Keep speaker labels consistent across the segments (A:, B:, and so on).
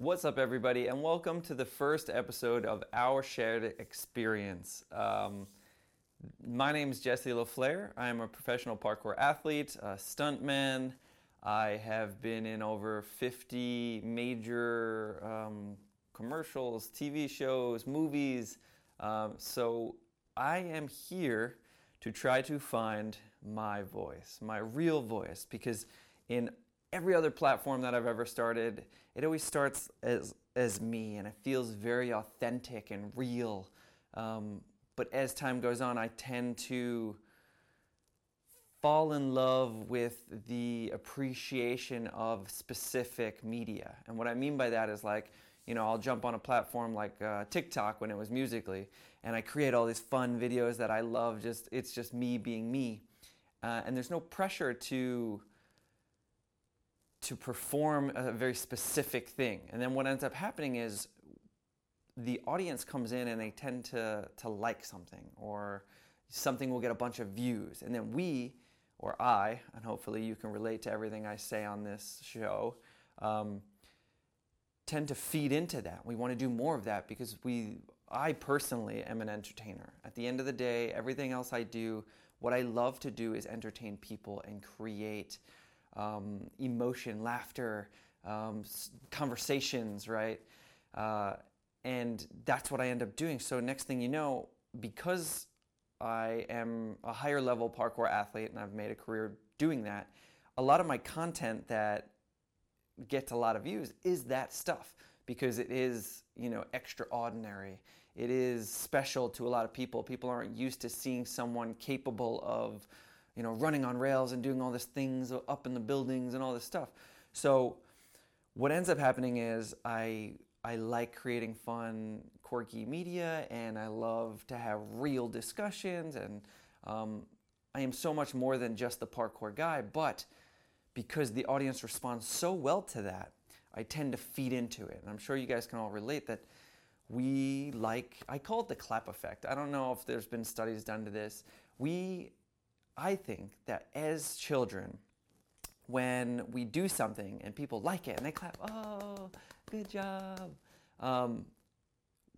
A: What's up, everybody, and welcome to the first episode of Our Shared Experience. Um, my name is Jesse La Flair. I am a professional parkour athlete, a stuntman. I have been in over 50 major um, commercials, TV shows, movies. Um, so I am here to try to find my voice, my real voice, because in every other platform that I've ever started, it always starts as as me, and it feels very authentic and real. Um, but as time goes on, I tend to fall in love with the appreciation of specific media. And what I mean by that is like, you know, I'll jump on a platform like uh, TikTok when it was Musical.ly, and I create all these fun videos that I love. Just it's just me being me, uh, and there's no pressure to to perform a very specific thing. And then what ends up happening is the audience comes in and they tend to, to like something or something will get a bunch of views. And then we, or I, and hopefully you can relate to everything I say on this show, um, tend to feed into that. We want to do more of that because we, I personally am an entertainer. At the end of the day, everything else I do, what I love to do is entertain people and create um, emotion, laughter, um, conversations, right? Uh, and that's what I end up doing. So next thing you know, because I am a higher level parkour athlete and I've made a career doing that, a lot of my content that gets a lot of views is that stuff because it is, you know, extraordinary. It is special to a lot of people. People aren't used to seeing someone capable of you know, running on rails and doing all these things up in the buildings and all this stuff. So what ends up happening is I I like creating fun, quirky media, and I love to have real discussions. And um, I am so much more than just the parkour guy, but because the audience responds so well to that, I tend to feed into it. And I'm sure you guys can all relate that we like, I call it the clap effect. I don't know if there's been studies done to this. We I think that as children, when we do something and people like it and they clap, oh, good job, um,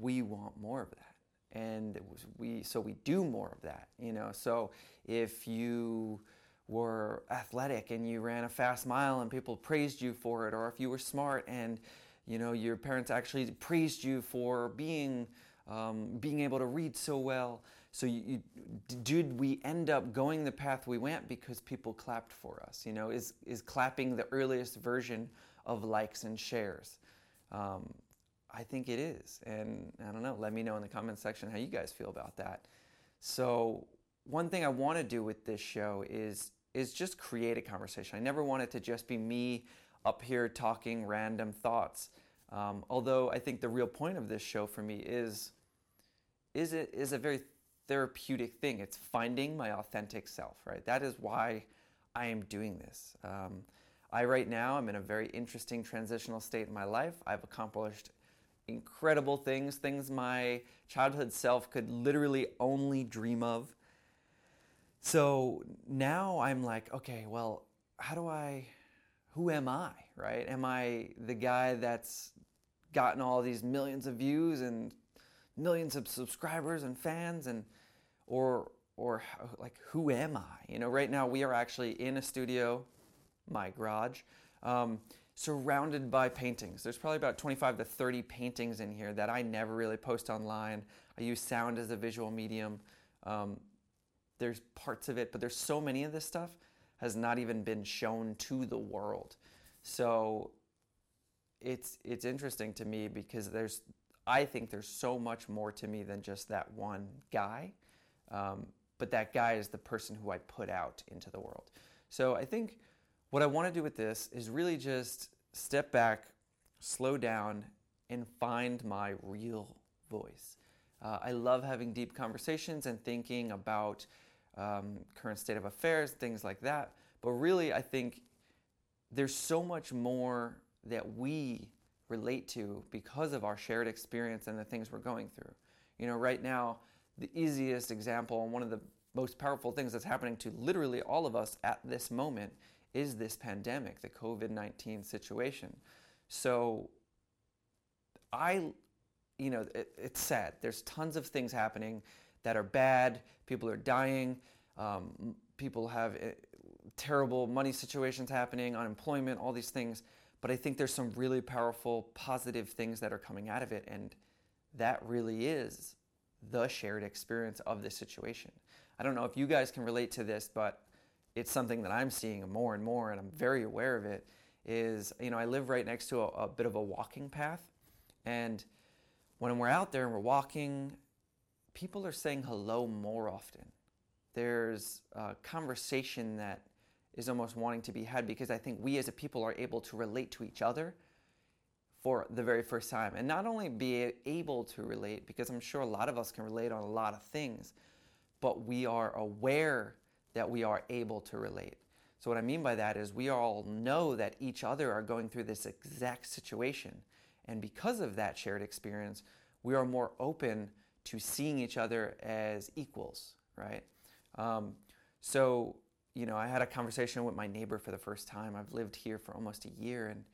A: we want more of that. And we, so we do more of that, you know. So if you were athletic and you ran a fast mile and people praised you for it, or if you were smart and you know your parents actually praised you for being um, being able to read so well, so, you, did we end up going the path we went because people clapped for us? You know, is is clapping the earliest version of likes and shares? Um, I think it is, and I don't know. Let me know in the comment section how you guys feel about that. So, one thing I want to do with this show is is just create a conversation. I never want it to just be me up here talking random thoughts. Um, although I think the real point of this show for me is is it is a very therapeutic thing. It's finding my authentic self, right? That is why I am doing this. Um, I, right now, I'm in a very interesting transitional state in my life. I've accomplished incredible things, things my childhood self could literally only dream of. So now I'm like, okay, well, how do I, who am I, right? Am I the guy that's gotten all these millions of views and millions of subscribers and fans and or or like who am I? You know, right now we are actually in a studio, my garage, um, surrounded by paintings. There's probably about 25 to 30 paintings in here that I never really post online. I use sound as a visual medium. Um, there's parts of it, but there's so many of this stuff has not even been shown to the world. So it's it's interesting to me because there's I think there's so much more to me than just that one guy. Um, but that guy is the person who I put out into the world. So I think what I want to do with this is really just step back, slow down, and find my real voice. Uh, I love having deep conversations and thinking about um, current state of affairs, things like that. But really, I think there's so much more that we relate to because of our shared experience and the things we're going through. You know, right now, the easiest example and one of the most powerful things that's happening to literally all of us at this moment is this pandemic, the COVID 19 situation. So, I, you know, it, it's sad. There's tons of things happening that are bad. People are dying. Um, people have uh, terrible money situations happening, unemployment, all these things. But I think there's some really powerful, positive things that are coming out of it. And that really is the shared experience of this situation. I don't know if you guys can relate to this, but it's something that I'm seeing more and more, and I'm very aware of it. Is, you know, I live right next to a, a bit of a walking path. And when we're out there and we're walking, people are saying hello more often. There's a conversation that is almost wanting to be had because I think we as a people are able to relate to each other for the very first time. And not only be able to relate, because I'm sure a lot of us can relate on a lot of things, but we are aware that we are able to relate. So, what I mean by that is we all know that each other are going through this exact situation. And because of that shared experience, we are more open to seeing each other as equals, right? Um, so, you know, I had a conversation with my neighbor for the first time. I've lived here for almost a year, and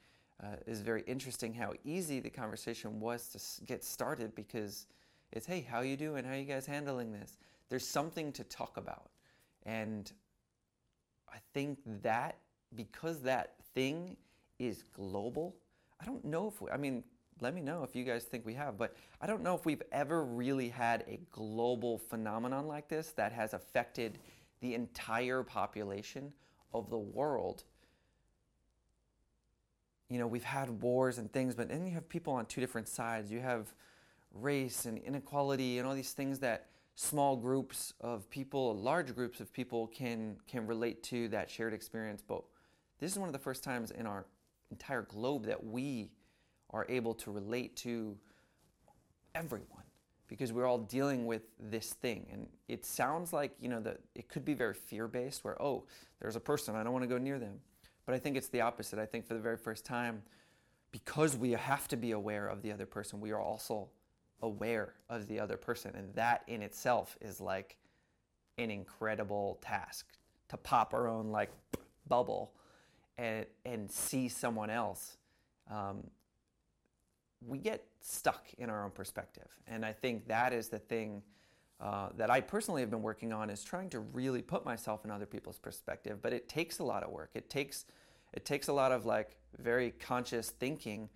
A: uh, it's very interesting how easy the conversation was to get started because it's, hey, how you doing? How you guys handling this? There's something to talk about, and I think that because that thing is global, I don't know if we, I mean, let me know if you guys think we have. But I don't know if we've ever really had a global phenomenon like this that has affected the entire population of the world. You know, we've had wars and things, but then you have people on two different sides. You have race and inequality and all these things that small groups of people, large groups of people can can relate to that shared experience. But this is one of the first times in our entire globe that we are able to relate to everyone because we're all dealing with this thing. And it sounds like you know that it could be very fear-based where oh there's a person i don't want to go near them. But i think it's the opposite. I think for the very first time because we have to be aware of the other person we are also aware of the other person. And that in itself is like an incredible task to pop our own like bubble and and see someone else. Um, we get stuck in our own perspective. And I think that is the thing uh, that I personally have been working on is trying to really put myself in other people's perspective. But it takes a lot of work. It takes it takes a lot of like very conscious thinking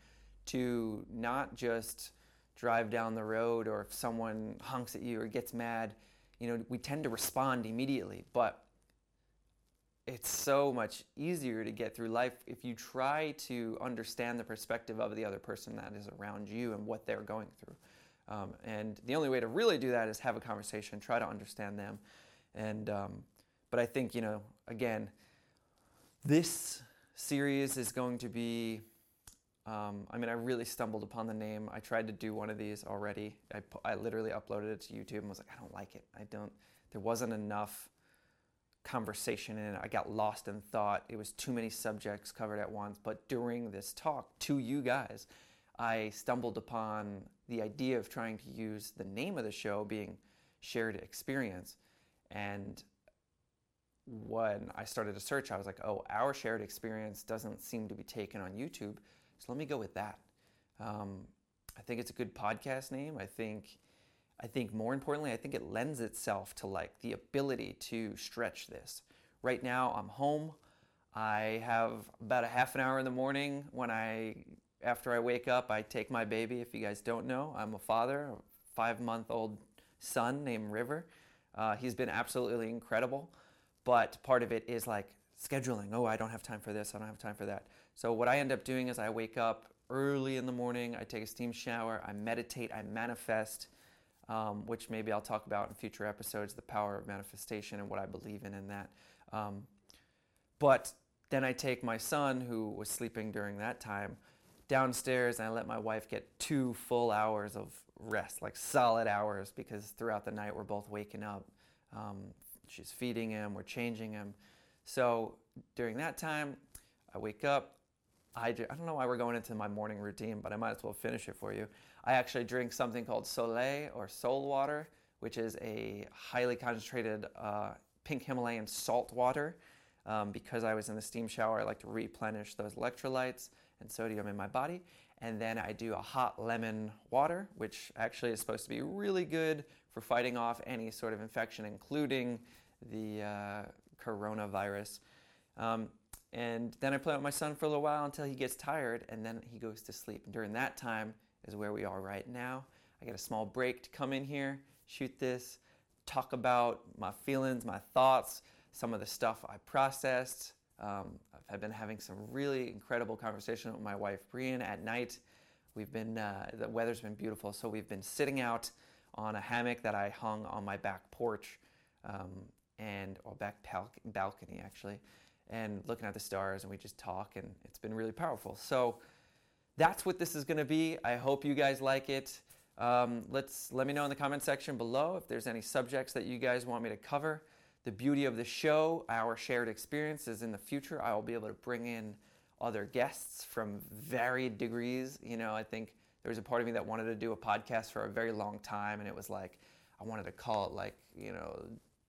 A: to not just drive down the road or if someone honks at you or gets mad. You know, we tend to respond immediately, but it's so much easier to get through life if you try to understand the perspective of the other person that is around you and what they're going through. Um, and the only way to really do that is have a conversation, try to understand them. And um, but I think you know, again, this series is going to be. Um, I mean, I really stumbled upon the name. I tried to do one of these already. I, I literally uploaded it to YouTube and was like, I don't like it. I don't. There wasn't enough conversation and I got lost in thought. It was too many subjects covered at once. But during this talk to you guys, I stumbled upon the idea of trying to use the name of the show being shared experience. And when I started to search, I was like, oh, our shared experience doesn't seem to be taken on YouTube. So let me go with that. Um, I think it's a good podcast name. I think I think more importantly, I think it lends itself to like the ability to stretch this. Right now, I'm home. I have about a half an hour in the morning when I, after I wake up, I take my baby. If you guys don't know, I'm a father, a five month old son named River. Uh, he's been absolutely incredible, but part of it is like scheduling. Oh, I don't have time for this, I don't have time for that. So, what I end up doing is I wake up early in the morning, I take a steam shower, I meditate, I manifest um, which maybe I'll talk about in future episodes the power of manifestation and what I believe in in that. Um, but then I take my son, who was sleeping during that time, downstairs and I let my wife get two full hours of rest, like solid hours, because throughout the night we're both waking up. Um, she's feeding him, we're changing him. So during that time, I wake up. I, I don't know why we're going into my morning routine, but I might as well finish it for you. I actually drink something called Soleil or Soul Water, which is a highly concentrated uh, pink Himalayan salt water. Um, because I was in the steam shower, I like to replenish those electrolytes and sodium in my body. And then I do a hot lemon water, which actually is supposed to be really good for fighting off any sort of infection, including the uh, coronavirus. Um, and then I play with my son for a little while until he gets tired, and then he goes to sleep. And during that time is where we are right now. I get a small break to come in here, shoot this, talk about my feelings, my thoughts, some of the stuff I processed. Um, I've been having some really incredible conversation with my wife Brian at night. We've been uh, the weather's been beautiful, so we've been sitting out on a hammock that I hung on my back porch um, and or back pal- balcony actually, and looking at the stars, and we just talk, and it's been really powerful. So that's what this is going to be. I hope you guys like it. Um, let's let me know in the comment section below if there's any subjects that you guys want me to cover. The beauty of the show, our shared experiences in the future, I will be able to bring in other guests from varied degrees. You know, I think there was a part of me that wanted to do a podcast for a very long time, and it was like, I wanted to call it like, you know,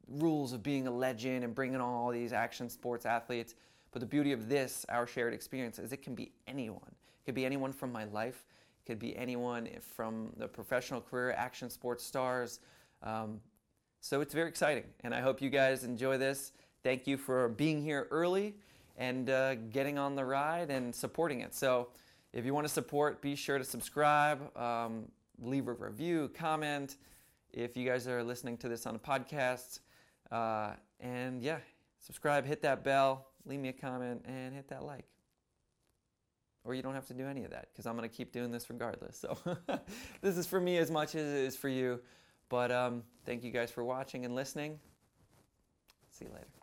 A: rules of being a legend and bringing all these action sports athletes. But the beauty of this, our shared experience, is it can be anyone. It could be anyone from my life. It could be anyone from the professional career, action sports stars. Um, so it's very exciting, and I hope you guys enjoy this. Thank you for being here early and uh, getting on the ride and supporting it. So if you want to support, be sure to subscribe, um, leave a review, comment. If you guys are listening to this on a podcast, uh, and yeah, subscribe, hit that bell, leave me a comment, and hit that like. Or you don't have to do any of that because I'm going to keep doing this regardless. So this is for me as much as it is for you. But um, thank you guys for watching and listening. See you later.